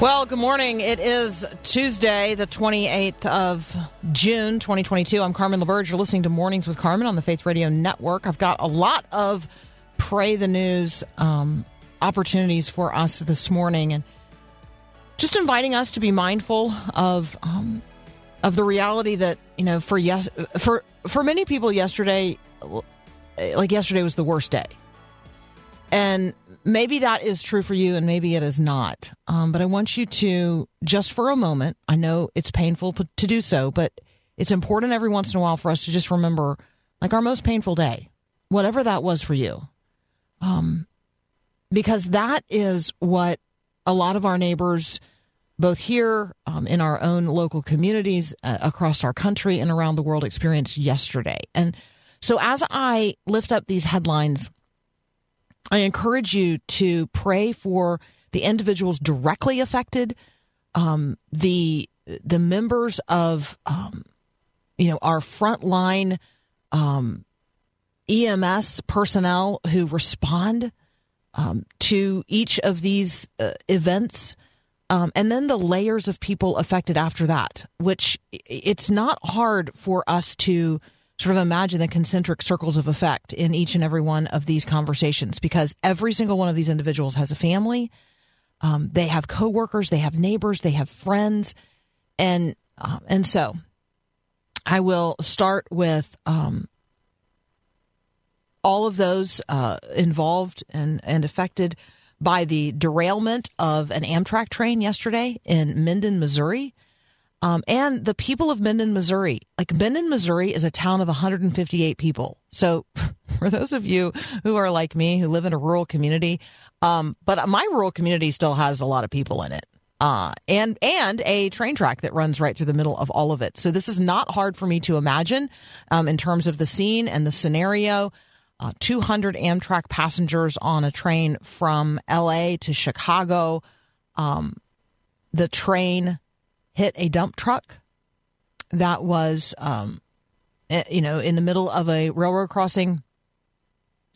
Well, good morning. It is Tuesday, the 28th of June, 2022. I'm Carmen LaBerge. You're listening to Mornings with Carmen on the Faith Radio Network. I've got a lot of Pray the News um, opportunities for us this morning and just inviting us to be mindful of um, of the reality that, you know, for yes for for many people yesterday like yesterday was the worst day. And maybe that is true for you and maybe it is not. Um, but I want you to, just for a moment, I know it's painful to do so, but it's important every once in a while for us to just remember like our most painful day, whatever that was for you. Um, because that is what a lot of our neighbors, both here um, in our own local communities uh, across our country and around the world, experienced yesterday. And so as I lift up these headlines, I encourage you to pray for the individuals directly affected, um, the the members of um, you know our frontline um, EMS personnel who respond um, to each of these uh, events. Um, and then the layers of people affected after that, which it's not hard for us to sort of imagine the concentric circles of effect in each and every one of these conversations because every single one of these individuals has a family. Um, they have coworkers, they have neighbors, they have friends, and uh, and so I will start with um, all of those uh, involved and, and affected by the derailment of an Amtrak train yesterday in Mendon, Missouri. Um, and the people of Mendon, Missouri. Like Mendon, Missouri is a town of 158 people. So for those of you who are like me, who live in a rural community, um, but my rural community still has a lot of people in it. Uh, and and a train track that runs right through the middle of all of it. So this is not hard for me to imagine um, in terms of the scene and the scenario. Uh, 200 Amtrak passengers on a train from LA to Chicago. Um, the train hit a dump truck that was, um, eh, you know, in the middle of a railroad crossing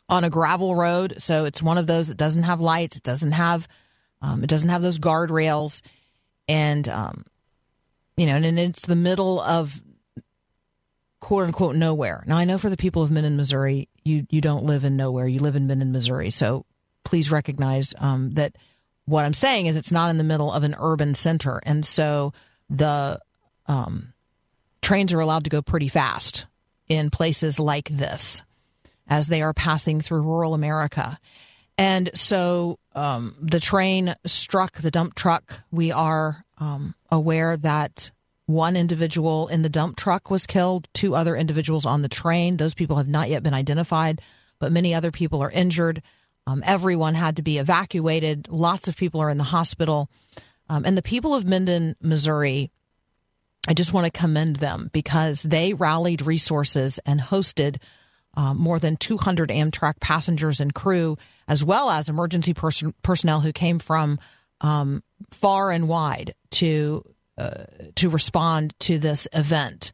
on a gravel road. So it's one of those that doesn't have lights. It doesn't have, um, it doesn't have those guardrails, and um, you know, and, and it's the middle of quote unquote nowhere. Now I know for the people of Mendon, Missouri, you you don't live in nowhere. You live in Mendon, Missouri. So please recognize um, that what I'm saying is it's not in the middle of an urban center, and so the um, trains are allowed to go pretty fast in places like this as they are passing through rural America. And so um, the train struck the dump truck. We are um, aware that one individual in the dump truck was killed, two other individuals on the train. Those people have not yet been identified, but many other people are injured. Um, everyone had to be evacuated. Lots of people are in the hospital. Um, and the people of Mendon, Missouri, I just want to commend them because they rallied resources and hosted um, more than 200 Amtrak passengers and crew, as well as emergency person- personnel who came from um, far and wide to uh, to respond to this event.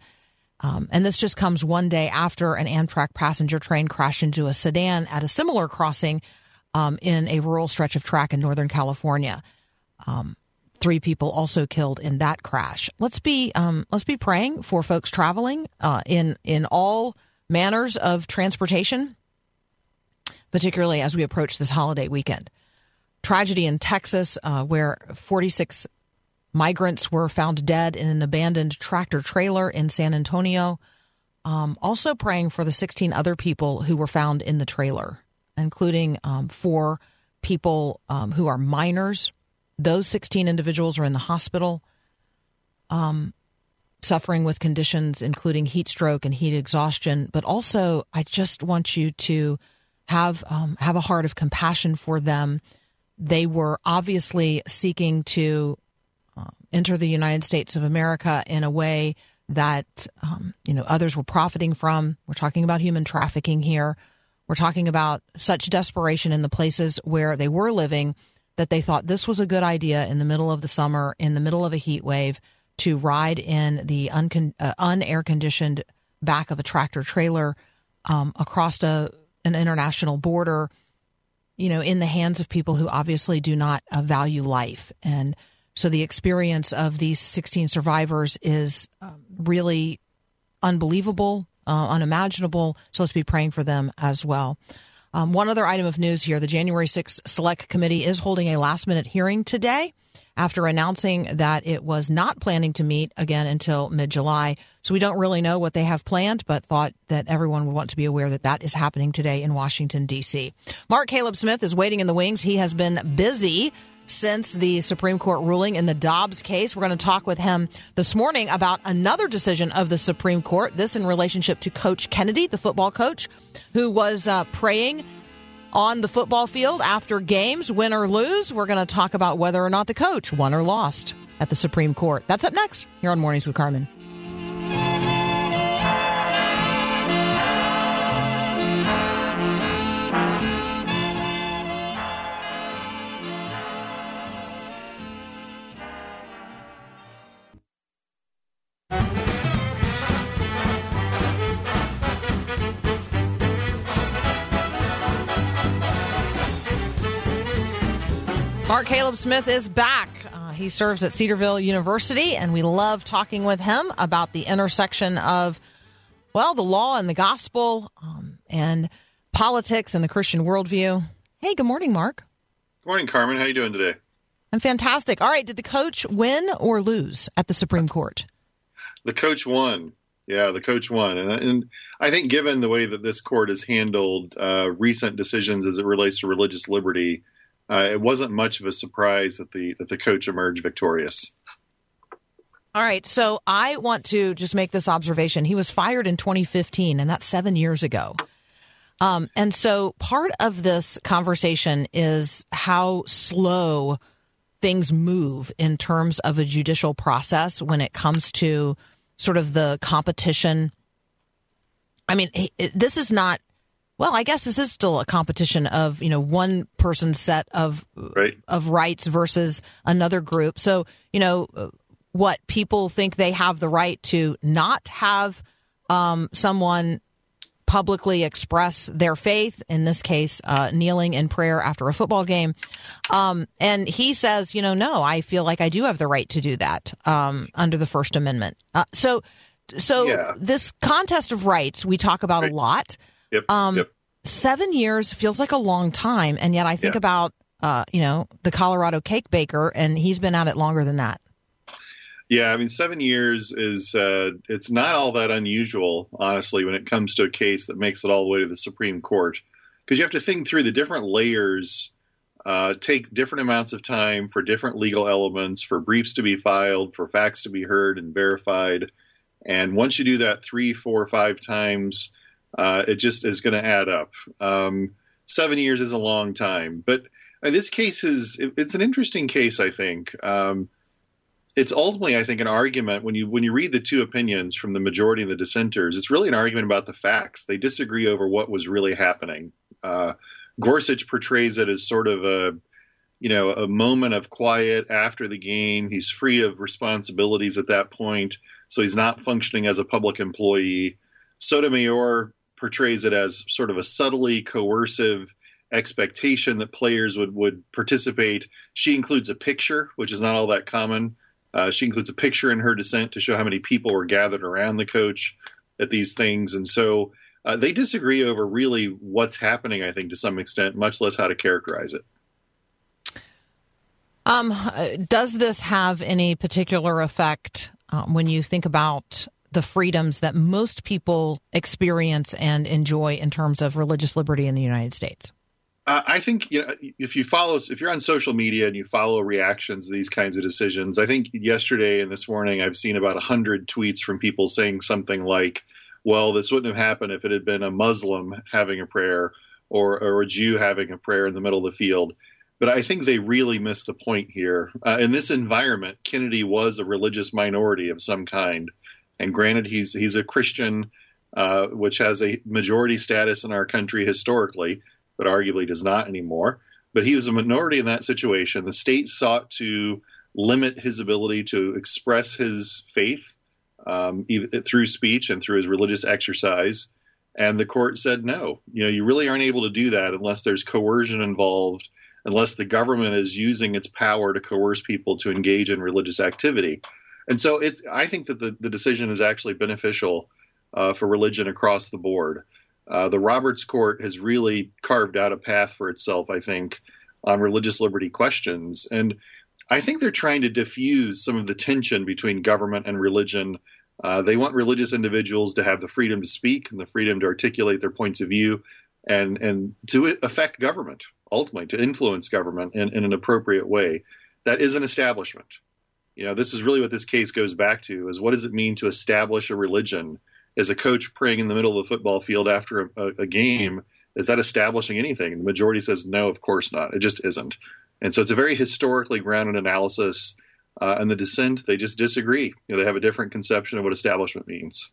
Um, and this just comes one day after an Amtrak passenger train crashed into a sedan at a similar crossing um, in a rural stretch of track in Northern California. Um, three people also killed in that crash. Let's be um, let's be praying for folks traveling uh, in in all manners of transportation, particularly as we approach this holiday weekend. Tragedy in Texas, uh, where 46 migrants were found dead in an abandoned tractor trailer in San Antonio. Um, also praying for the 16 other people who were found in the trailer, including um, four people um, who are minors. Those 16 individuals are in the hospital. Um, suffering with conditions including heat stroke and heat exhaustion. But also, I just want you to have um, have a heart of compassion for them. They were obviously seeking to uh, enter the United States of America in a way that um, you know others were profiting from. We're talking about human trafficking here. We're talking about such desperation in the places where they were living that they thought this was a good idea in the middle of the summer, in the middle of a heat wave, to ride in the uncon- uh, unair conditioned back of a tractor trailer um, across a, an international border, you know, in the hands of people who obviously do not uh, value life. And so the experience of these 16 survivors is um, really unbelievable, uh, unimaginable. So let's be praying for them as well. Um, one other item of news here the January 6th Select Committee is holding a last minute hearing today after announcing that it was not planning to meet again until mid July. So we don't really know what they have planned, but thought that everyone would want to be aware that that is happening today in Washington, D.C. Mark Caleb Smith is waiting in the wings. He has been busy since the Supreme Court ruling in the Dobbs case. We're going to talk with him this morning about another decision of the Supreme Court, this in relationship to Coach Kennedy, the football coach, who was uh, praying on the football field after games, win or lose. We're going to talk about whether or not the coach won or lost at the Supreme Court. That's up next here on Mornings with Carmen. Mark Caleb Smith is back. Uh, he serves at Cedarville University, and we love talking with him about the intersection of, well, the law and the gospel, um, and politics and the Christian worldview. Hey, good morning, Mark. Good morning, Carmen. How are you doing today? I'm fantastic. All right, did the coach win or lose at the Supreme Court? The coach won. Yeah, the coach won, and, and I think given the way that this court has handled uh, recent decisions as it relates to religious liberty, uh, it wasn't much of a surprise that the that the coach emerged victorious. All right, so I want to just make this observation. He was fired in 2015, and that's seven years ago. Um, and so part of this conversation is how slow things move in terms of a judicial process when it comes to sort of the competition. I mean, this is not. Well, I guess this is still a competition of you know one person's set of Right. of rights versus another group. So you know what people think they have the right to not have um, someone publicly express their faith. In this case, uh, kneeling in prayer after a football game. Um, and he says, you know, no, I feel like I do have the right to do that um, under the First Amendment. Uh, so, so Yeah. this contest of rights we talk about Right. a lot. Yep. Um, yep. Seven years feels like a long time, and yet I think Yeah. about uh, you know the Colorado cake baker, and he's been at it longer than that. Yeah, I mean, seven years is uh, it's not all that unusual, honestly, when it comes to a case that makes it all the way to the Supreme Court, because you have to think through the different layers, uh, take different amounts of time for different legal elements, for briefs to be filed, for facts to be heard and verified, and once you do that three, four, five times, uh, it just is going to add up. Um, seven years is a long time, but uh, this case is it- it's an interesting case, I think. Um, it's ultimately, I think, an argument when you when you read the two opinions from the majority and the dissenters. It's really an argument about the facts. They disagree over what was really happening. Uh, Gorsuch portrays it as sort of a you know a moment of quiet after the game. He's free of responsibilities at that point, so he's not functioning as a public employee. Sotomayor portrays it as sort of a subtly coercive expectation that players would would participate. She includes a picture, which is not all that common. Uh, she includes a picture in her dissent to show how many people were gathered around the coach at these things, and so uh, they disagree over really what's happening. I think to some extent, much less how to characterize it. Um, uh, does this have any particular effect um, when you think about the freedoms that most people experience and enjoy in terms of religious liberty in the United States? Uh, I think you know, if you follow, if you're on social media and you follow reactions to these kinds of decisions, I think yesterday and this morning I've seen about hundred tweets from people saying something like, "Well, this wouldn't have happened if it had been a Muslim having a prayer or, or a Jew having a prayer in the middle of the field." But I think they really missed the point here. Uh, in this environment, Kennedy was a religious minority of some kind, and granted, he's he's a Christian, uh, which has a majority status in our country historically but arguably does not anymore. But he was a minority in that situation. The state sought to limit his ability to express his faith um, through speech and through his religious exercise. And the court said, no, you know, you really aren't able to do that unless there's coercion involved, unless the government is using its power to coerce people to engage in religious activity. And so it's, I think that the, the decision is actually beneficial uh, for religion across the board. Uh, the Roberts Court has really carved out a path for itself, I think, on religious liberty questions. And I think they're trying to diffuse some of the tension between government and religion. Uh, they want religious individuals to have the freedom to speak and the freedom to articulate their points of view and, and to affect government, ultimately, to influence government in, in an appropriate way. That is an establishment. You know, this is really what this case goes back to is what does it mean to establish a religion as a coach praying in the middle of a football field after a, a game, is that establishing anything? And the majority says no, of course not. It just isn't. And so it's a very historically grounded analysis. Uh, and the dissent, they just disagree. You know, they have a different conception of what establishment means.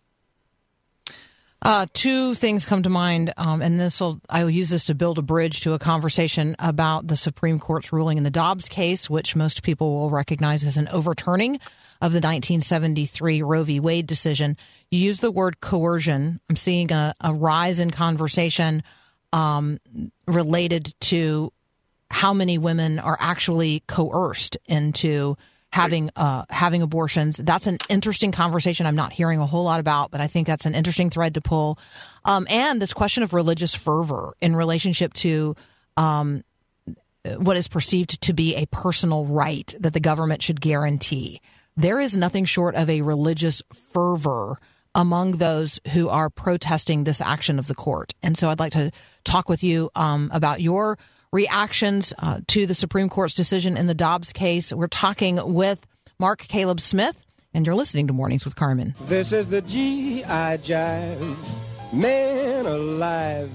Uh, two things come to mind, um, and this will I will use this to build a bridge to a conversation about the Supreme Court's ruling in the Dobbs case, which most people will recognize as an overturning of the 1973 Roe v. Wade decision. You use the word coercion. I'm seeing a, a rise in conversation um, related to how many women are actually coerced into having uh, having abortions. That's an interesting conversation. I'm not hearing a whole lot about, but I think that's an interesting thread to pull. Um, and this question of religious fervor in relationship to um, what is perceived to be a personal right that the government should guarantee. There is nothing short of a religious fervor among those who are protesting this action of the court. And so I'd like to talk with you um, about your reactions uh, to the Supreme Court's decision in the Dobbs case. We're talking with Mark Caleb Smith, and you're listening to Mornings with Carmen. This is the G.I. Jive, man alive.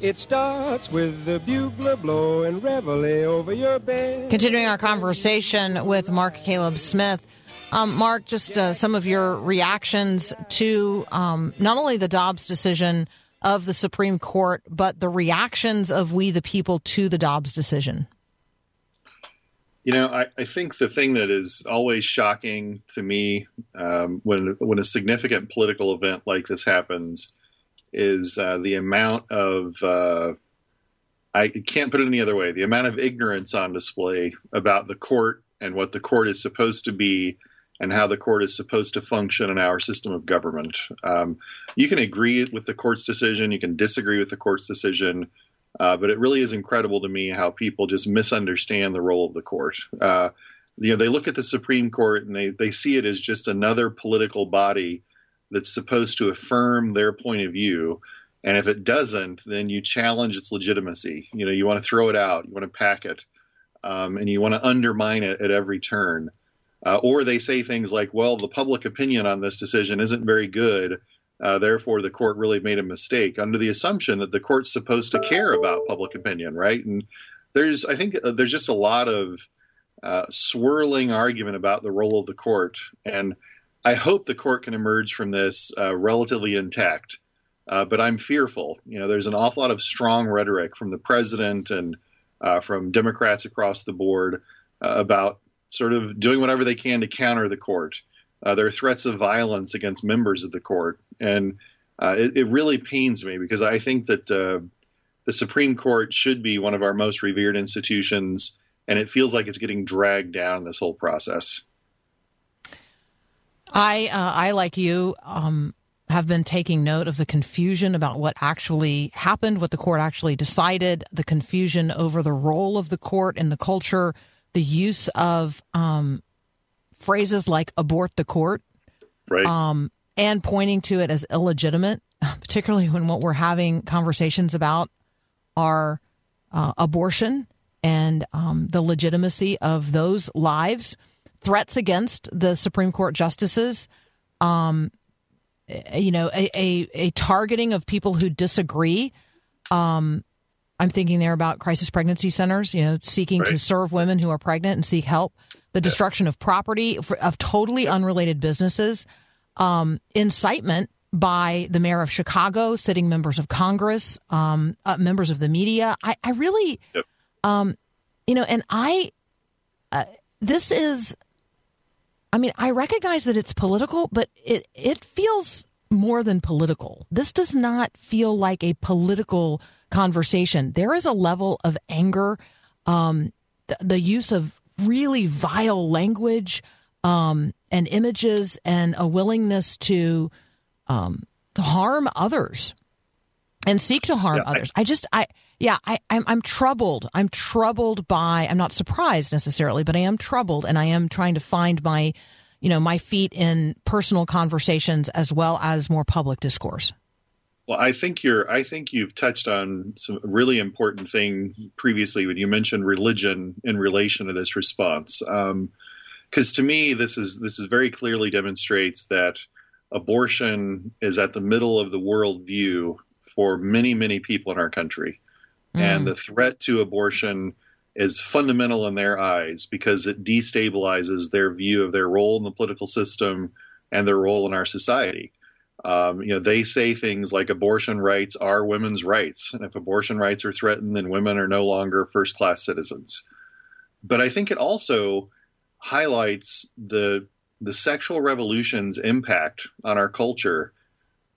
It starts with the bugler blowing reveille over your bed. Continuing our conversation with Mark Caleb Smith. Um, Mark, just uh, some of your reactions to um, not only the Dobbs decision of the Supreme Court, but the reactions of we the people to the Dobbs decision. You know, I, I think the thing that is always shocking to me um, when when a significant political event like this happens is uh, the amount of uh, I can't put it any other way the amount of ignorance on display about the court and what the court is supposed to be and how the court is supposed to function in our system of government. Um, you can agree with the court's decision, you can disagree with the court's decision, uh, but it really is incredible to me how people just misunderstand the role of the court. Uh, you know, they look at the Supreme Court and they, they see it as just another political body that's supposed to affirm their point of view. And if it doesn't, then you challenge its legitimacy. You know, you want to throw it out, you want to pack it, um, and you want to undermine it at every turn. Uh, or they say things like, well, the public opinion on this decision isn't very good. Uh, therefore, the court really made a mistake under the assumption that the court's supposed to care about public opinion, right? And there's, I think, uh, there's just a lot of uh, swirling argument about the role of the court. And I hope the court can emerge from this uh, relatively intact. Uh, but I'm fearful. You know, there's an awful lot of strong rhetoric from the president and from Democrats across the board about sort of doing whatever they can to counter the court. Uh, there are threats of violence against members of the court, and uh, it, it, really pains me because I think that uh, the Supreme Court should be one of our most revered institutions, and it feels like it's getting dragged down this whole process. I, uh, I like you, um, have been taking note of the confusion about what actually happened, what the court actually decided, the confusion over the role of the court in the culture the use of um, phrases like abort the court right. um, and pointing to it as illegitimate, particularly when what we're having conversations about are uh, abortion and um, the legitimacy of those lives, threats against the Supreme Court justices, um, you know, a, a, a, targeting of people who disagree. Um, I'm thinking there about crisis pregnancy centers, you know, seeking right. to serve women who are pregnant and seek help. The destruction yeah. of property, of totally unrelated businesses, um, incitement by the mayor of Chicago, sitting members of Congress, um, uh, members of the media. I, I really, yep. um, you know, and I, uh, this is, I mean, I recognize that it's political, but it it feels more than political. This does not feel like a political conversation. There is a level of anger, um, the, the use of really vile language um, and images, and a willingness to um, to harm others and seek to harm yeah, others. I, I, just, I, yeah, I, I'm, I'm troubled. I'm troubled by. I'm not surprised necessarily, but I am troubled, and I am trying to find my, you know, my feet in personal conversations as well as more public discourse. Well, I think you're. I think you've touched on some really important thing previously when you mentioned religion in relation to this response. Because um, to me, this is this is very clearly demonstrates that abortion is at the middle of the worldview for many, many people in our country. Mm. And the threat to abortion is fundamental in their eyes because it destabilizes their view of their role in the political system and their role in our society. Um, you know, they say things like abortion rights are women's rights, and if abortion rights are threatened, then women are no longer first-class citizens. But I think it also highlights the the sexual revolution's impact on our culture.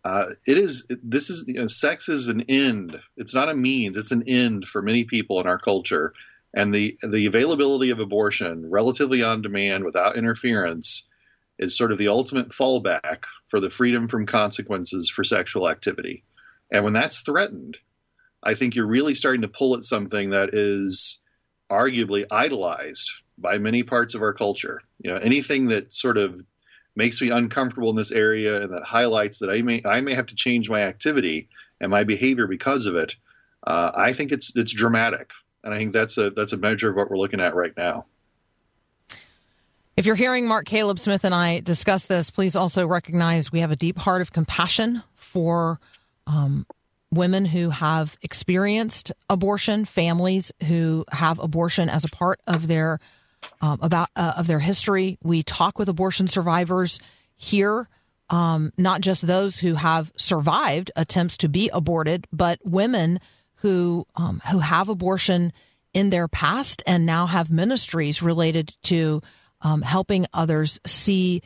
Uh, it is this is you know, sex is an end. It's not a means. It's an end for many people in our culture, and the the availability of abortion, relatively on demand, without interference, is sort of the ultimate fallback for the freedom from consequences for sexual activity. And when that's threatened, I think you're really starting to pull at something that is arguably idolized by many parts of our culture. You know, anything that sort of makes me uncomfortable in this area and that highlights that I may I may have to change my activity and my behavior because of it. Uh, I think it's it's dramatic, and I think that's a that's a measure of what we're looking at right now. If you're hearing Mark Caleb Smith and I discuss this, please also recognize we have a deep heart of compassion for um, women who have experienced abortion, families who have abortion as a part of their um, about uh, of their history. We talk with abortion survivors here, um, not just those who have survived attempts to be aborted, but women who um, who have abortion in their past and now have ministries related to um, helping others see.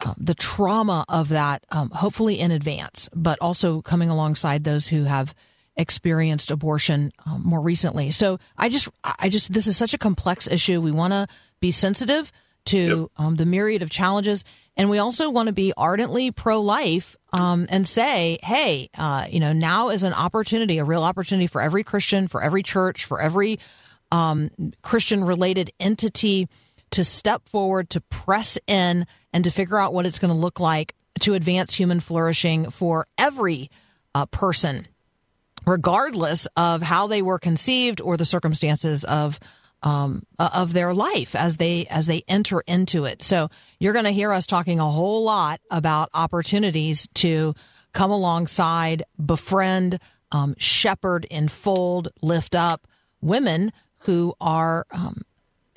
Uh, the trauma of that, um, hopefully in advance, but also coming alongside those who have experienced abortion um, more recently. So I just, I just, this is such a complex issue. We want to be sensitive to yep. um, the myriad of challenges, and we also want to be ardently pro-life um, and say, hey, uh, you know, now is an opportunity, a real opportunity for every Christian, for every church, for every um, Christian-related entity to step forward, to press in, and to figure out what it's going to look like to advance human flourishing for every uh, person regardless of how they were conceived or the circumstances of um, of their life as they as they enter into it. So you're going to hear us talking a whole lot about opportunities to come alongside, befriend, um, shepherd, enfold, lift up women who are um,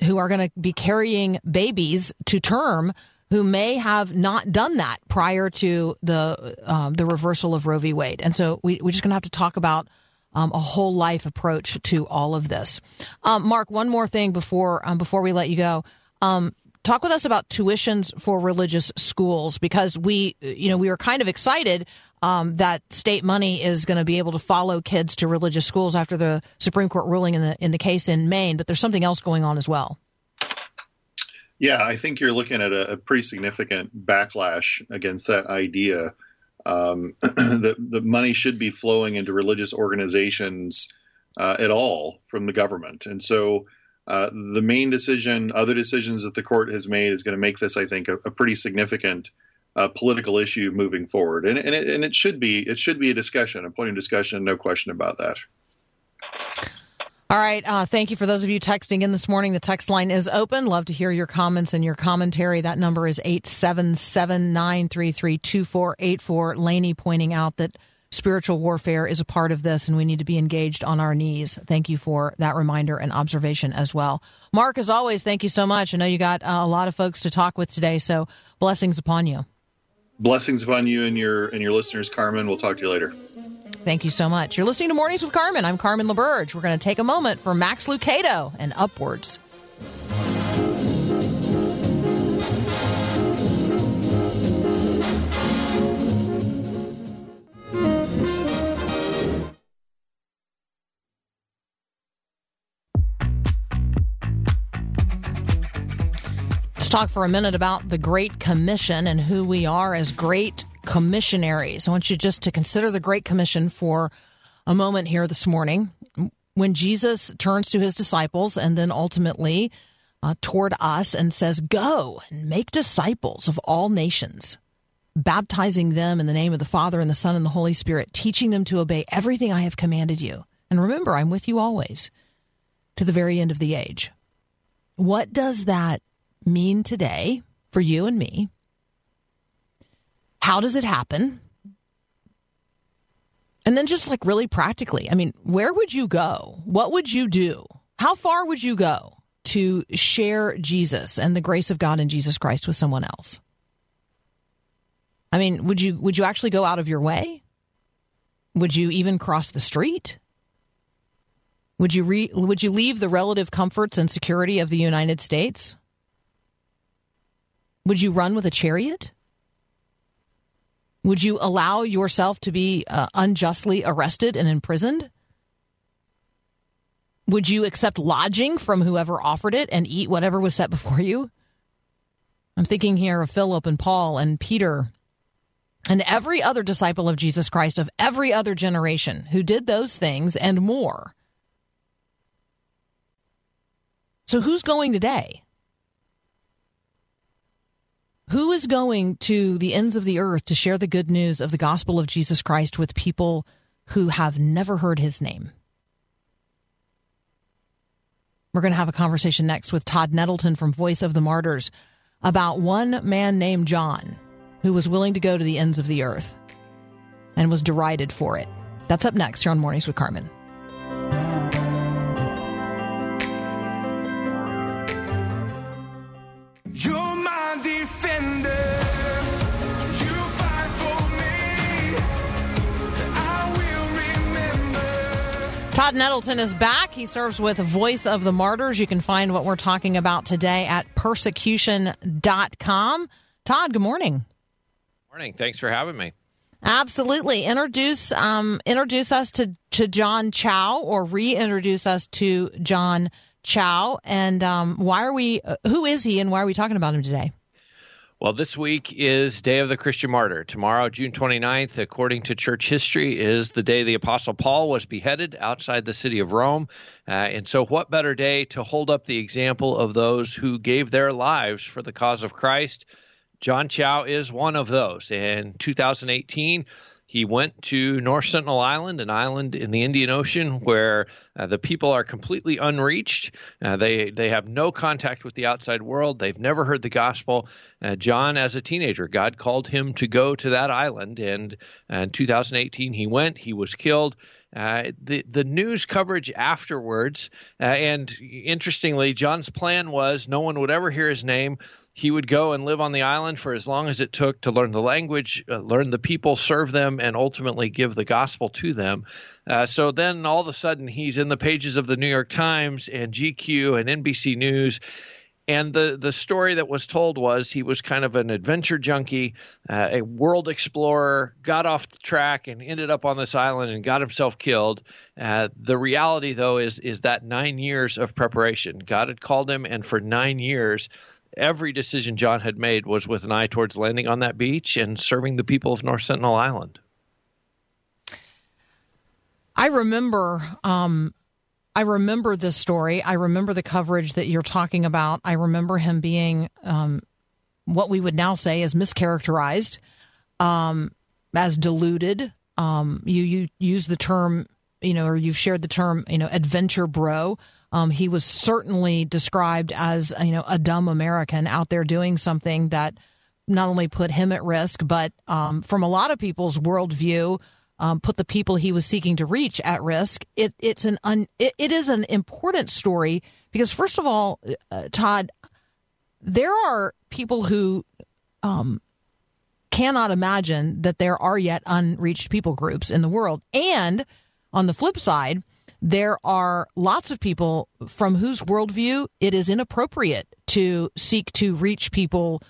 who are going to be carrying babies to term who may have not done that prior to the um, the reversal of Roe v. Wade. And so we, we're just going to have to talk about um, a whole life approach to all of this. Um, Mark, one more thing before um, before we let you go. Um, talk with us about tuitions for religious schools because we, you know, we were kind of excited um, that state money is going to be able to follow kids to religious schools after the Supreme Court ruling in the in the case in Maine. But there's something else going on as well. Yeah, I think you're looking at a, a pretty significant backlash against that idea. Um, that the money should be flowing into religious organizations uh, at all from the government, and so uh, the Maine decision, other decisions that the court has made, is going to make this, I think, a, a pretty significant uh, political issue moving forward, and, and, it, and it should be it should be a discussion, a point of discussion, no question about that. All right. Uh, thank you for those of you texting in this morning. The text line is open. Love to hear your comments and your commentary. That number is 877 933 2484. Laney pointing out that spiritual warfare is a part of this and we need to be engaged on our knees. Thank you for that reminder and observation as well. Mark, as always, thank you so much. I know you got uh, a lot of folks to talk with today, so blessings upon you. Blessings upon you and your and your listeners, Carmen. We'll talk to you later. Thank you so much. You're listening to Mornings with Carmen. I'm Carmen LaBerge. We're going to take a moment for Max Lucado and UpWords. Talk for a minute about the Great Commission and who we are as great commissionaries. I want you just to consider the Great Commission for a moment here this morning. When Jesus turns to his disciples and then ultimately uh, toward us and says, Go and make disciples of all nations, baptizing them in the name of the Father and the Son and the Holy Spirit, teaching them to obey everything I have commanded you. And remember, I'm with you always to the very end of the age. What does that mean today for you and me? How does it happen? And then just like really practically, I mean, where would you go? What would you do? How far would you go to share Jesus and the grace of God in Jesus Christ with someone else? I mean, would you would you actually go out of your way? Would you even cross the street? Would you re, would you leave the relative comforts and security of the United States? Would you run with a chariot? Would you allow yourself to be uh, unjustly arrested and imprisoned? Would you accept lodging from whoever offered it and eat whatever was set before you? I'm thinking here of Philip and Paul and Peter and every other disciple of Jesus Christ of every other generation who did those things and more. So, who's going today? Who is going to the ends of the earth to share the good news of the gospel of Jesus Christ with people who have never heard his name? We're going to have a conversation next with Todd Nettleton from Voice of the Martyrs about one man named John who was willing to go to the ends of the earth and was derided for it. That's up next here on Mornings with Carmen. Todd Nettleton is back. He serves with Voice of the Martyrs. You can find what we're talking about today at persecution.com. Todd, good morning. Morning. Thanks for having me. Absolutely. Introduce um, introduce us to, to John Chau or reintroduce us to John Chau. And um, why are we, uh, who is he and why are we talking about him today? Well, this week is Day of the Christian Martyr. Tomorrow, June 29th, according to church history, is the day the Apostle Paul was beheaded outside the city of Rome. Uh, and so, what better day to hold up the example of those who gave their lives for the cause of Christ? John Chau is one of those. In 2018, he went to North Sentinel Island, an island in the Indian Ocean where uh, the people are completely unreached. Uh, they they have no contact with the outside world. They've never heard the gospel. Uh, John, as a teenager, God called him to go to that island, and uh, in 2018 he went. He was killed. Uh, the the news coverage afterwards, uh, and interestingly, John's plan was no one would ever hear his name he would go and live on the island for as long as it took to learn the language, uh, learn the people, serve them, and ultimately give the gospel to them. Uh, so then all of a sudden he's in the pages of the New York Times and GQ and NBC News. And the, the story that was told was he was kind of an adventure junkie, uh, a world explorer, got off the track and ended up on this island and got himself killed. Uh, the reality, though, is is that nine years of preparation. God had called him, and for nine years, every decision John had made was with an eye towards landing on that beach and serving the people of North Sentinel Island. I remember um, I remember this story. I remember the coverage that you're talking about. I remember him being um, what we would now say is mischaracterized, um, as deluded. Um, you you use the term you know, or you've shared the term, you know, adventure bro. Um, he was certainly described as, you know, a dumb American out there doing something that not only put him at risk, but um, from a lot of people's worldview, um, put the people he was seeking to reach at risk. It, it's an un, it, it is an important story because, first of all, uh, Todd, there are people who um, cannot imagine that there are yet unreached people groups in the world. And on the flip side, there are lots of people from whose worldview it is inappropriate to seek to reach people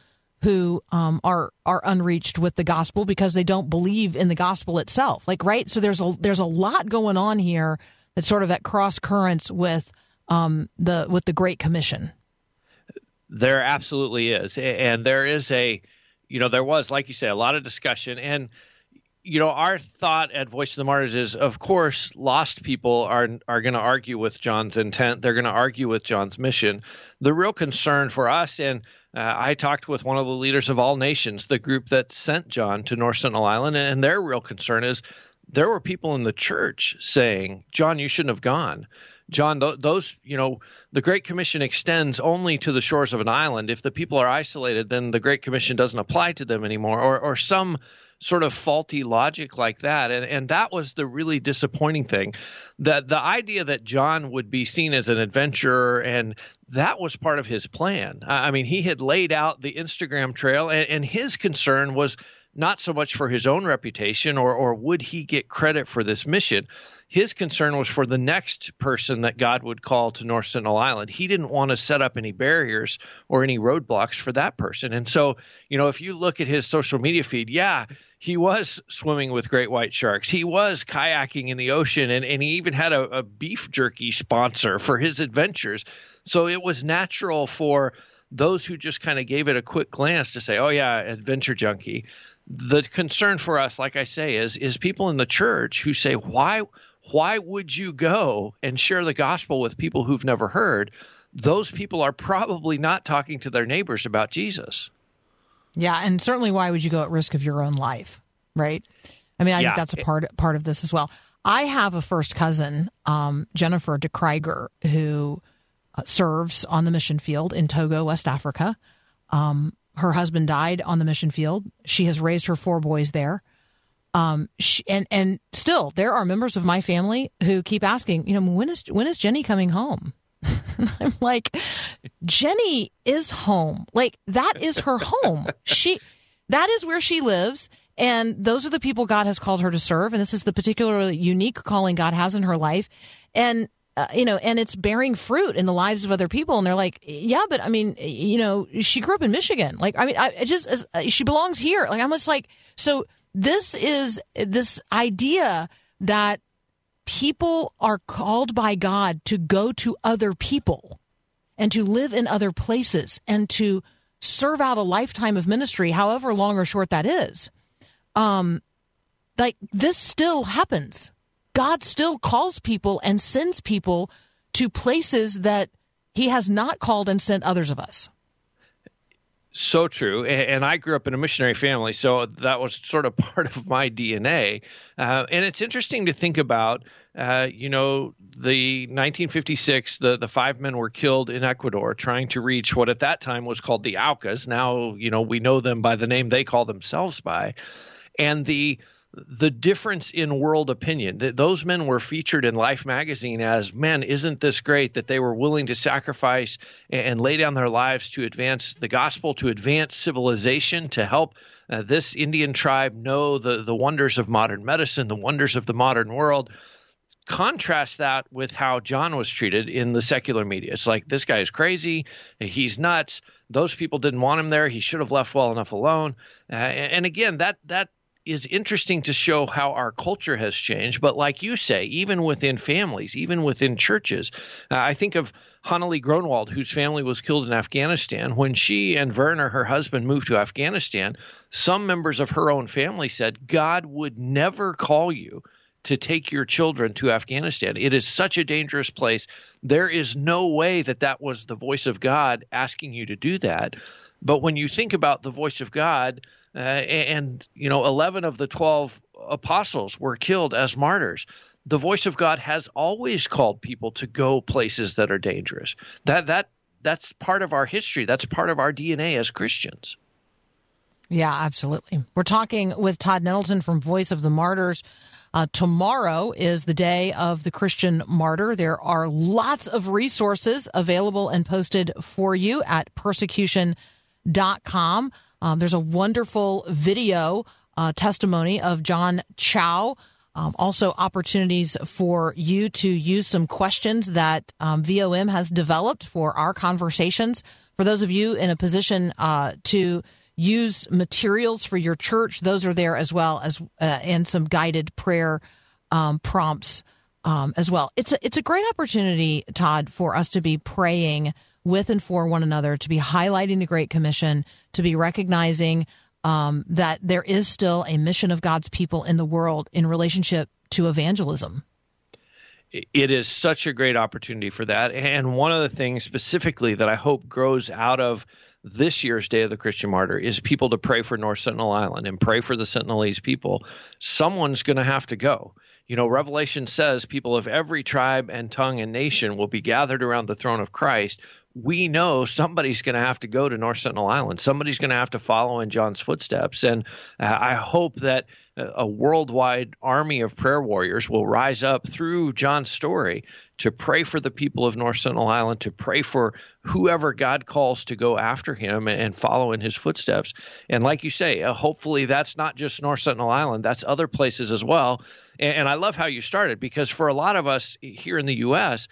who um, are are unreached with the gospel because they don't believe in the gospel itself. Like right, so there's a there's a lot going on here that's sort of at cross currents with um, the with the Great Commission. There absolutely is, and there is a, you know, there was like you say a lot of discussion, and you know, our thought at Voice of the Martyrs is, of course, lost people are are going to argue with John's intent. They're going to argue with John's mission. The real concern for us, and uh, I talked with one of the leaders of All Nations, the group that sent John to North Sentinel Island, and their real concern is there were people in the church saying, "John, you shouldn't have gone." John, th- those, you know, the Great Commission extends only to the shores of an island. If the people are isolated, then the Great Commission doesn't apply to them anymore, or, or some sort of faulty logic like that. And, and that was the really disappointing thing. That the idea that John would be seen as an adventurer and that was part of his plan. I mean, he had laid out the Instagram trail, and, and his concern was not so much for his own reputation or, or would he get credit for this mission his concern was for the next person that God would call to North Sentinel Island. He didn't want to set up any barriers or any roadblocks for that person. And so, you know, if you look at his social media feed, yeah, he was swimming with great white sharks. He was kayaking in the ocean, and, and he even had a, a beef jerky sponsor for his adventures. So it was natural for those who just kind of gave it a quick glance to say, oh, yeah, adventure junkie. The concern for us, like I say, is is people in the church who say, why why would you go and share the gospel with people who've never heard? Those people are probably not talking to their neighbors about Jesus. Yeah, and certainly why would you go at risk of your own life, right? I mean, I Yeah. think that's a part part of this as well. I have a first cousin, um, Jennifer de who uh, serves on the mission field in Togo, West Africa. Um, her husband died on the mission field. She has raised her four boys there. Um, she, and and still, there are members of my family who keep asking, you know, when is when is Jenny coming home? I'm like, Jenny is home. Like that is her home. she that is where she lives. And those are the people God has called her to serve. And this is the particularly unique calling God has in her life. And, uh, you know, and it's bearing fruit in the lives of other people. And they're like, yeah, but I mean, you know, she grew up in Michigan. Like, I mean, I it just, uh, she belongs here. Like, I'm just like, so this is this idea that people are called by God to go to other people and to live in other places and to serve out a lifetime of ministry, however long or short that is. Um, like this still happens. God still calls people and sends people to places that He has not called and sent others of us. So true. And I grew up in a missionary family, so that was sort of part of my DNA. Uh, and it's interesting to think about, uh, you know, the 1956, the, the five men were killed in Ecuador trying to reach what at that time was called the Aucas. Now, you know, we know them by the name they call themselves by. And the the difference in world opinion that those men were featured in life magazine as men isn't this great that they were willing to sacrifice and lay down their lives to advance the gospel to advance civilization to help uh, this indian tribe know the, the wonders of modern medicine the wonders of the modern world contrast that with how John was treated in the secular media. It's like this guy is crazy, he's nuts. Those people didn't want him there. He should have left well enough alone. Uh, and and again, that that is interesting to show how our culture has changed. But like you say, even within families, even within churches, uh, I think of Hannelie Groenewald, whose family was killed in Afghanistan. When she and Werner, her husband, moved to Afghanistan, some members of her own family said, God would never call you to take your children to Afghanistan. It is such a dangerous place. There is no way that that was the voice of God asking you to do that. But when you think about the voice of God, uh, and you know, eleven of the twelve apostles were killed as martyrs. the voice of God has always called people to go places that are dangerous. That that that's part of our history. That's part of our DNA as Christians. Yeah, absolutely. We're talking with Todd Nettleton from Voice of the Martyrs. Uh, tomorrow is the day of the Christian martyr. There are lots of resources available and posted for you at persecution.com. Um, there's a wonderful video uh, testimony of John Chau. Um, also, opportunities for you to use some questions that um, VOM has developed for our conversations. For those of you in a position uh, to use materials for your church, those are there as well as uh, and some guided prayer um, prompts um, as well. It's a, it's a great opportunity, Todd, for us to be praying with and for one another, to be highlighting the Great Commission, to be recognizing um, that there is still a mission of God's people in the world in relationship to evangelism. It is such a great opportunity for that. And one of the things specifically that I hope grows out of this year's Day of the Christian Martyr is people to pray for North Sentinel Island and pray for the Sentinelese people. Someone's going to have to go. You know, Revelation says people of every tribe and tongue and nation will be gathered around the throne of Christ. We know somebody's going to have to go to North Sentinel Island. Somebody's going to have to follow in John's footsteps. And uh, I hope that a worldwide army of prayer warriors will rise up through John's story to pray for the people of North Sentinel Island, to pray for whoever God calls to go after him and follow in his footsteps. And like you say, uh, hopefully that's not just North Sentinel Island, that's other places as well. And, and I love how you started because for a lot of us here in the U.S.,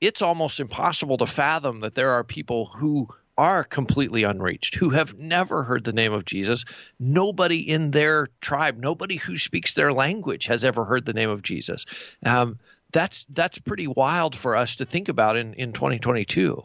it's almost impossible to fathom that there are people who are completely unreached, who have never heard the name of Jesus. Nobody in their tribe, nobody who speaks their language has ever heard the name of Jesus. Um, that's that's pretty wild for us to think about in, in 2022.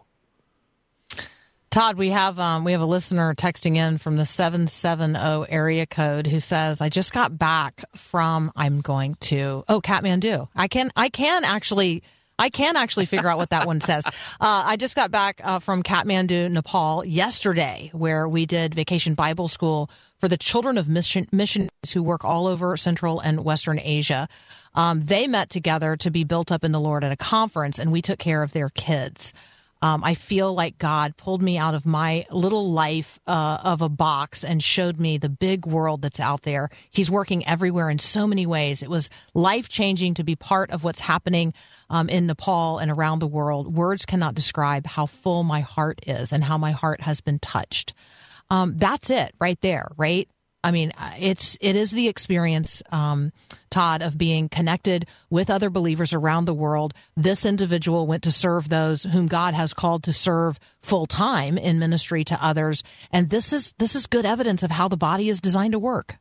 Todd, we have um, we have a listener texting in from the seven seven zero area code who says, "I just got back from I'm going to oh Kathmandu. I can I can actually I can actually figure out what that one says. Uh, I just got back uh, from Kathmandu, Nepal yesterday, where we did Vacation Bible School for the children of mission, missionaries who work all over Central and Western Asia. Um, they met together to be built up in the Lord at a conference, and we took care of their kids. Um, I feel like God pulled me out of my little life uh, of a box and showed me the big world that's out there. He's working everywhere in so many ways. It was life changing to be part of what's happening um, in Nepal and around the world. Words cannot describe how full my heart is and how my heart has been touched. Um, that's it right there, right? I mean, it's it is the experience, um, Todd, of being connected with other believers around the world. This individual went to serve those whom God has called to serve full time in ministry to others, and this is this is good evidence of how the body is designed to work.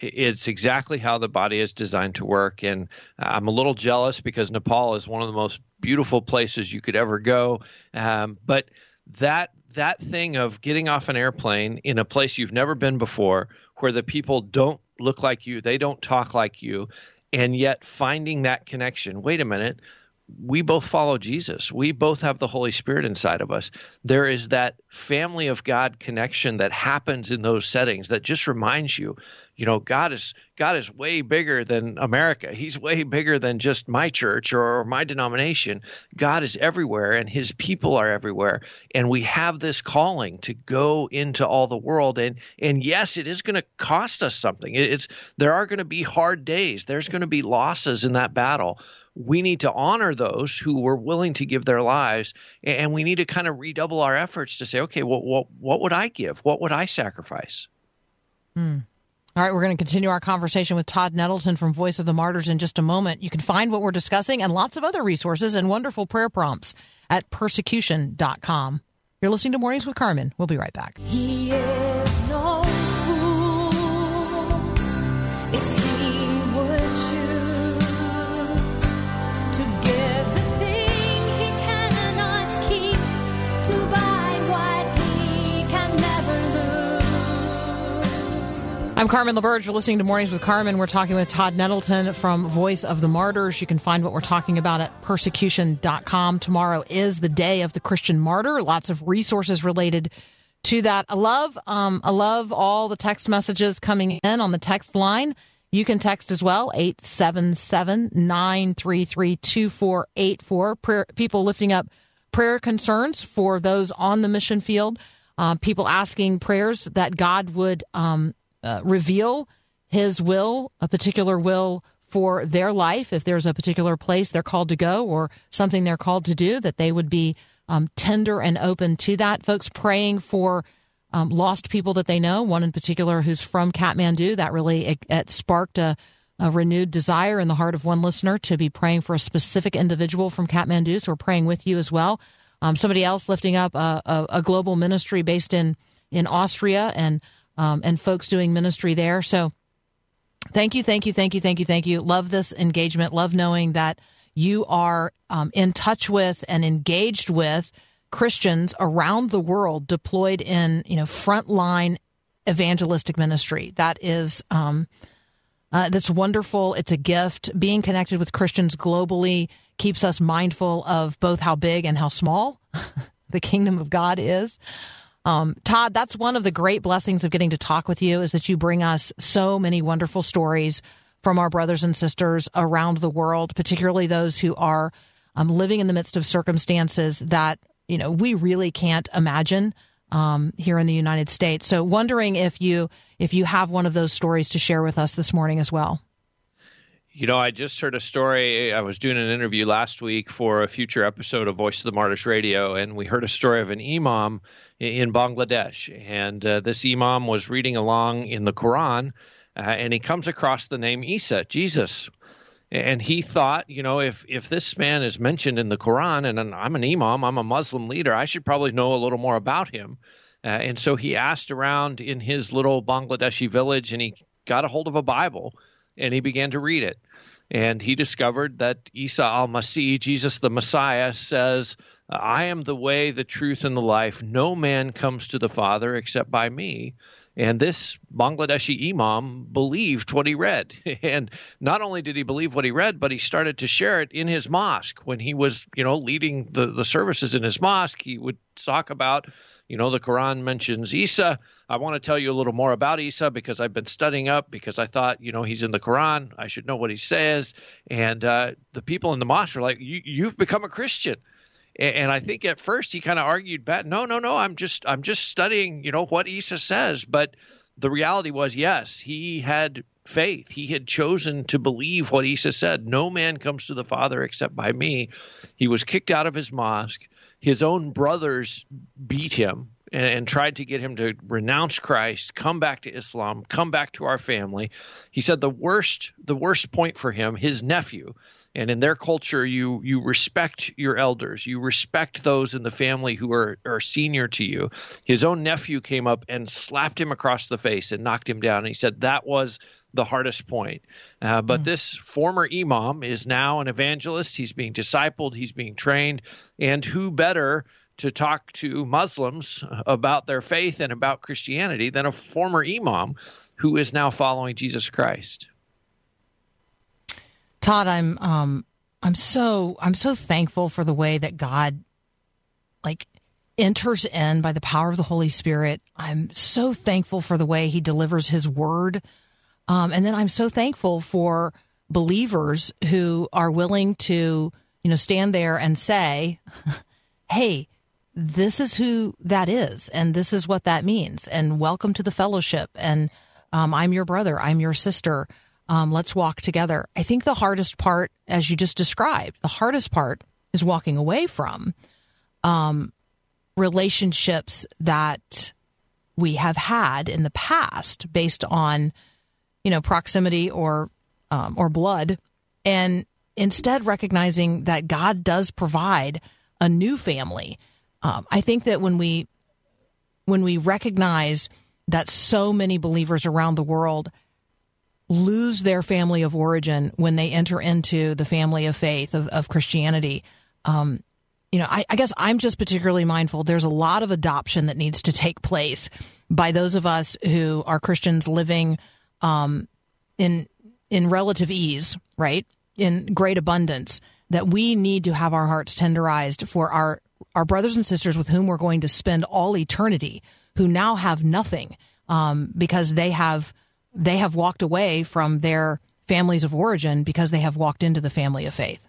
It's exactly how the body is designed to work, and I'm a little jealous because Nepal is one of the most beautiful places you could ever go, um, but that that thing of getting off an airplane in a place you've never been before where the people don't look like you, they don't talk like you, and yet finding that connection. Wait a minute. We both follow Jesus. We both have the Holy Spirit inside of us. There is that family of God connection that happens in those settings that just reminds you you know god is god is way bigger than america. He's way bigger than just my church or, my denomination. God is everywhere and his people are everywhere. And we have this calling to go into all the world. And and yes it is going to cost us something. It's there are going to be hard days. There's going to be losses in that battle. We need to honor those who were willing to give their lives. And we need to kind of redouble our efforts to say okay well what, what would i give? What would i sacrifice? Hmm. All right, we're going to continue our conversation with Todd Nettleton from Voice of the Martyrs in just a moment. You can find what we're discussing and lots of other resources and wonderful prayer prompts at persecution.com. You're listening to Mornings with Carmen. We'll be right back. He I'm Carmen LaBerge. You're listening to Mornings with Carmen. We're talking with Todd Nettleton from Voice of the Martyrs. You can find what we're talking about at persecution.com. Tomorrow is the day of the Christian martyr. Lots of resources related to that. I love, um, I love all the text messages coming in on the text line. You can text as well, 877 933 2484. People lifting up prayer concerns for those on the mission field, uh, people asking prayers that God would um, uh, reveal his will, a particular will for their life, if there's a particular place they're called to go or something they're called to do, that they would be um, tender and open to that. Folks praying for um, lost people that they know, one in particular who's from Kathmandu, that really it, it sparked a, a renewed desire in the heart of one listener to be praying for a specific individual from Kathmandu. So we're praying with you as well. Um, somebody else lifting up a, a, a global ministry based in in Austria and um, and folks doing ministry there. So thank you, thank you, thank you, thank you, thank you. Love this engagement. Love knowing that you are um, in touch with and engaged with Christians around the world deployed in you know frontline evangelistic ministry. That is um, uh, that's wonderful. It's a gift. Being connected with Christians globally keeps us mindful of both how big and how small the kingdom of God is. Um, Todd, that's one of the great blessings of getting to talk with you is that you bring us so many wonderful stories from our brothers and sisters around the world, particularly those who are um, living in the midst of circumstances that you know we really can't imagine um, here in the United States. So, wondering if you if you have one of those stories to share with us this morning as well. You know, I just heard a story. I was doing an interview last week for a future episode of Voice of the Martyrs Radio, and we heard a story of an imam in Bangladesh. And uh, this imam was reading along in the Quran, uh, and he comes across the name Isa, Jesus. And he thought, you know, if if this man is mentioned in the Quran, and I'm an imam, I'm a Muslim leader, I should probably know a little more about him. Uh, and so he asked around in his little Bangladeshi village, and he got a hold of a Bible, and he began to read it. And he discovered that Isa al Masih, Jesus the Messiah, says, I am the way, the truth, and the life. No man comes to the Father except by me. And this Bangladeshi imam believed what he read. And not only did he believe what he read, but he started to share it in his mosque. When he was, you know, leading the, the services in his mosque, he would talk about, you know, the Quran mentions Isa. I want to tell you a little more about Isa because I've been studying up because I thought, you know, he's in the Quran. I should know what he says. And uh, the people in the mosque are like, you, you've become a Christian and I think at first he kind of argued back, no, no, no, I'm just I'm just studying, you know, what Isa says. But the reality was, yes, he had faith. He had chosen to believe what Isa said. No man comes to the Father except by me. He was kicked out of his mosque. His own brothers beat him and, and tried to get him to renounce Christ, come back to Islam, come back to our family. He said the worst the worst point for him, his nephew, and in their culture you you respect your elders. You respect those in the family who are are senior to you. His own nephew came up and slapped him across the face and knocked him down. And he said that was the hardest point. Uh, but mm. this former imam is now an evangelist. He's being discipled. He's being trained. And who better to talk to muslims about their faith and about christianity than a former imam who is now following jesus christ Todd, I'm um I'm so I'm so thankful for the way that God like enters in by the power of the Holy Spirit. I'm so thankful for the way he delivers his word. Um, and then I'm so thankful for believers who are willing to, you know, stand there and say, "Hey, this is who that is, and this is what that means, and welcome to the fellowship, and um, I'm your brother, I'm your sister." Um, let's walk together. I think the hardest part, as you just described, the hardest part is walking away from um, relationships that we have had in the past based on, you know, proximity or um, or blood, and instead recognizing that God does provide a new family. Um, I think that when we when we recognize that so many believers around the world lose their family of origin when they enter into the family of faith of, of Christianity. Um, you know, I, I, guess I'm just particularly mindful. There's a lot of adoption that needs to take place by those of us who are Christians living um, in in relative ease, right, in great abundance. That we need to have our hearts tenderized for our our brothers and sisters with whom we're going to spend all eternity, who now have nothing um, because they have they have walked away from their families of origin because they have walked into the family of faith.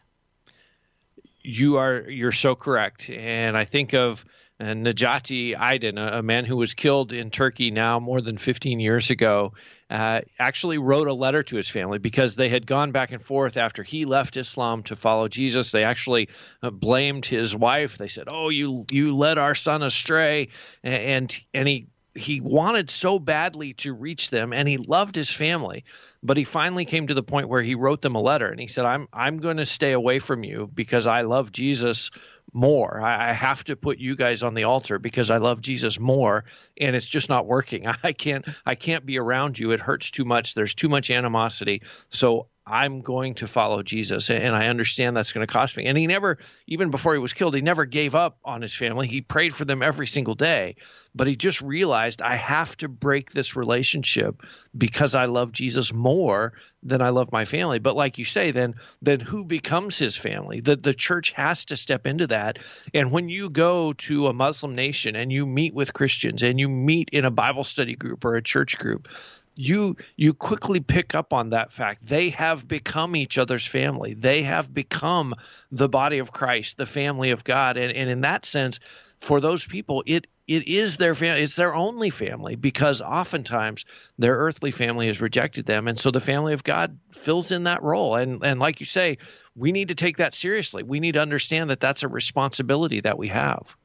you are you're so correct. And i think of uh, Necati Aydin a, a man who was killed in turkey now more than 15 years ago uh, actually wrote a letter to his family because they had gone back and forth after he left islam to follow jesus. They actually uh, blamed his wife. They said oh you you led our son astray. And and he he wanted so badly to reach them and he loved his family but he finally came to the point where he wrote them a letter and he said i'm i'm going to stay away from you because i love jesus more. I, I have to put you guys on the altar because i love jesus more and it's just not working. I can't i can't be around you. It hurts too much. There's too much animosity. So I'm going to follow Jesus, and I understand that's going to cost me. And he never, even before he was killed, he never gave up on his family. He prayed for them every single day, but he just realized I have to break this relationship because I love Jesus more than I love my family. But like you say, then then who becomes his family? The the church has to step into that. And when you go to a Muslim nation and you meet with Christians and you meet in a Bible study group or a church group, you you quickly pick up on that fact. They have become each other's family. They have become the body of christ the family of god. And, and in that sense for those people it it is their family it's their only family because oftentimes their earthly family has rejected them. And so the family of god fills in that role. And and like you say we need to take that seriously. We need to understand that that's a responsibility that we have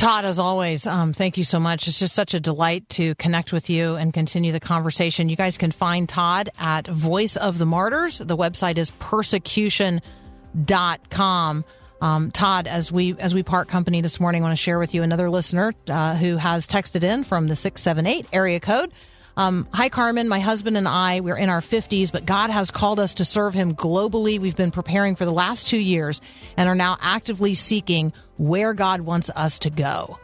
Todd, as always, um, thank you so much. It's just such a delight to connect with you and continue the conversation. You guys can find Todd at Voice of the Martyrs. The website is persecution.com. Um, Todd, as we as we part company this morning, I want to share with you another listener uh, who has texted in from the six seven eight area code. Um, Hi, Carmen. My husband and I, we're in our 50s, but God has called us to serve Him globally. We've been preparing for the last two years and are now actively seeking where God wants us to go.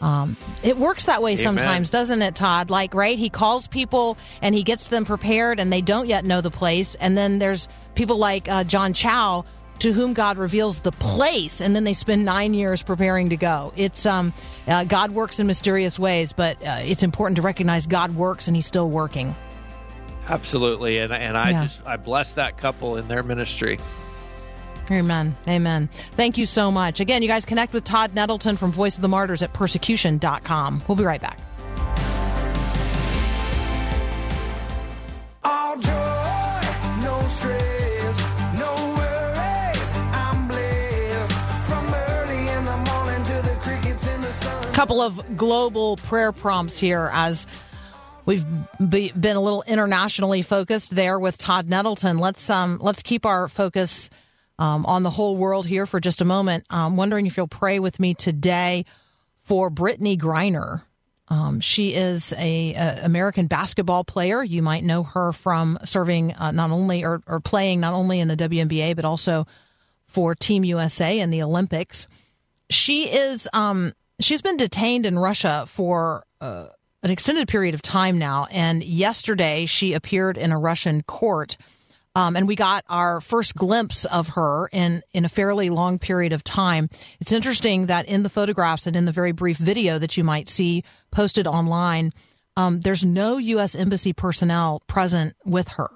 Um, it works that way sometimes, doesn't it, Todd? Like, right? He calls people and he gets them prepared and they don't yet know the place. And then there's people like uh, John Chau to whom God reveals the place, and then they spend nine years preparing to go. It's um, uh, God works in mysterious ways, but uh, it's important to recognize God works and He's still working. absolutely and and i Yeah. just i bless that couple in their ministry Amen. Amen. Thank you so much. Again, you guys connect with Todd Nettleton from Voice of the Martyrs at persecution.com. We'll be right back. Couple of global prayer prompts here as we've be, been a little internationally focused there with Todd Nettleton. Let's um let's keep our focus um, on the whole world here for just a moment. I'm wondering if you'll pray with me today for Brittney Griner. Um, she is a, a American basketball player. You might know her from serving uh, not only or, or playing not only in the WNBA but also for Team USA in the Olympics she is um she's been detained in Russia for uh, an extended period of time now and yesterday she appeared in a Russian court um, and we got our first glimpse of her in in a fairly long period of time. It's interesting that in the photographs and in the very brief video that you might see posted online, um, there's no U.S. embassy personnel present with her,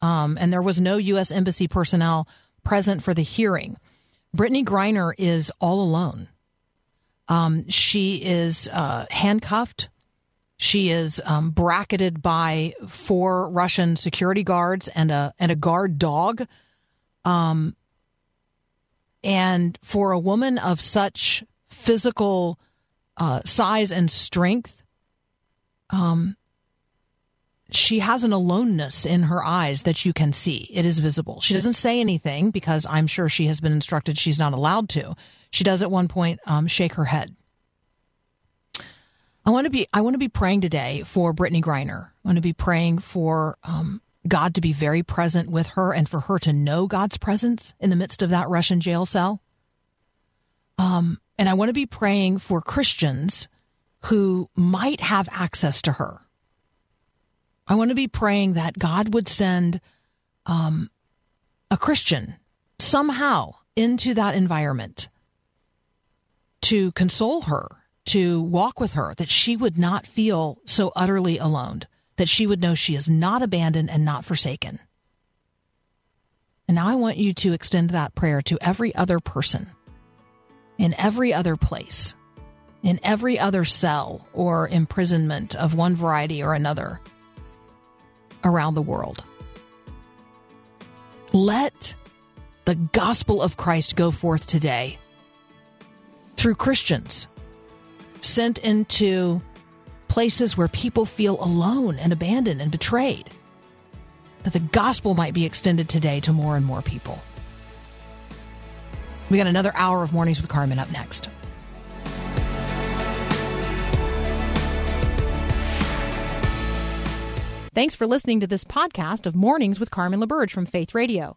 um, and there was no U.S. embassy personnel present for the hearing. Brittney Griner is all alone. Um, she is uh, handcuffed. She is um, bracketed by four Russian security guards and a and a guard dog. Um, and for a woman of such physical uh, size and strength, um, she has an aloneness in her eyes that you can see. It is visible. She doesn't say anything because I'm sure she has been instructed she's not allowed to. She does at one point um, shake her head. I want to be I want to be praying today for Brittney Griner. I want to be praying for um, God to be very present with her and for her to know God's presence in the midst of that Russian jail cell. Um, and I want to be praying for Christians who might have access to her. I want to be praying that God would send um, a Christian somehow into that environment to console her, to walk with her, that she would not feel so utterly alone, that she would know she is not abandoned and not forsaken. And now I want you to extend that prayer to every other person, in every other place, in every other cell or imprisonment of one variety or another around the world. Let the gospel of Christ go forth today through Christians sent into places where people feel alone and abandoned and betrayed. That the gospel might be extended today to more and more people. We got another hour of Mornings with Carmen up next. Thanks for listening to this podcast of Mornings with Carmen LaBerge from Faith Radio.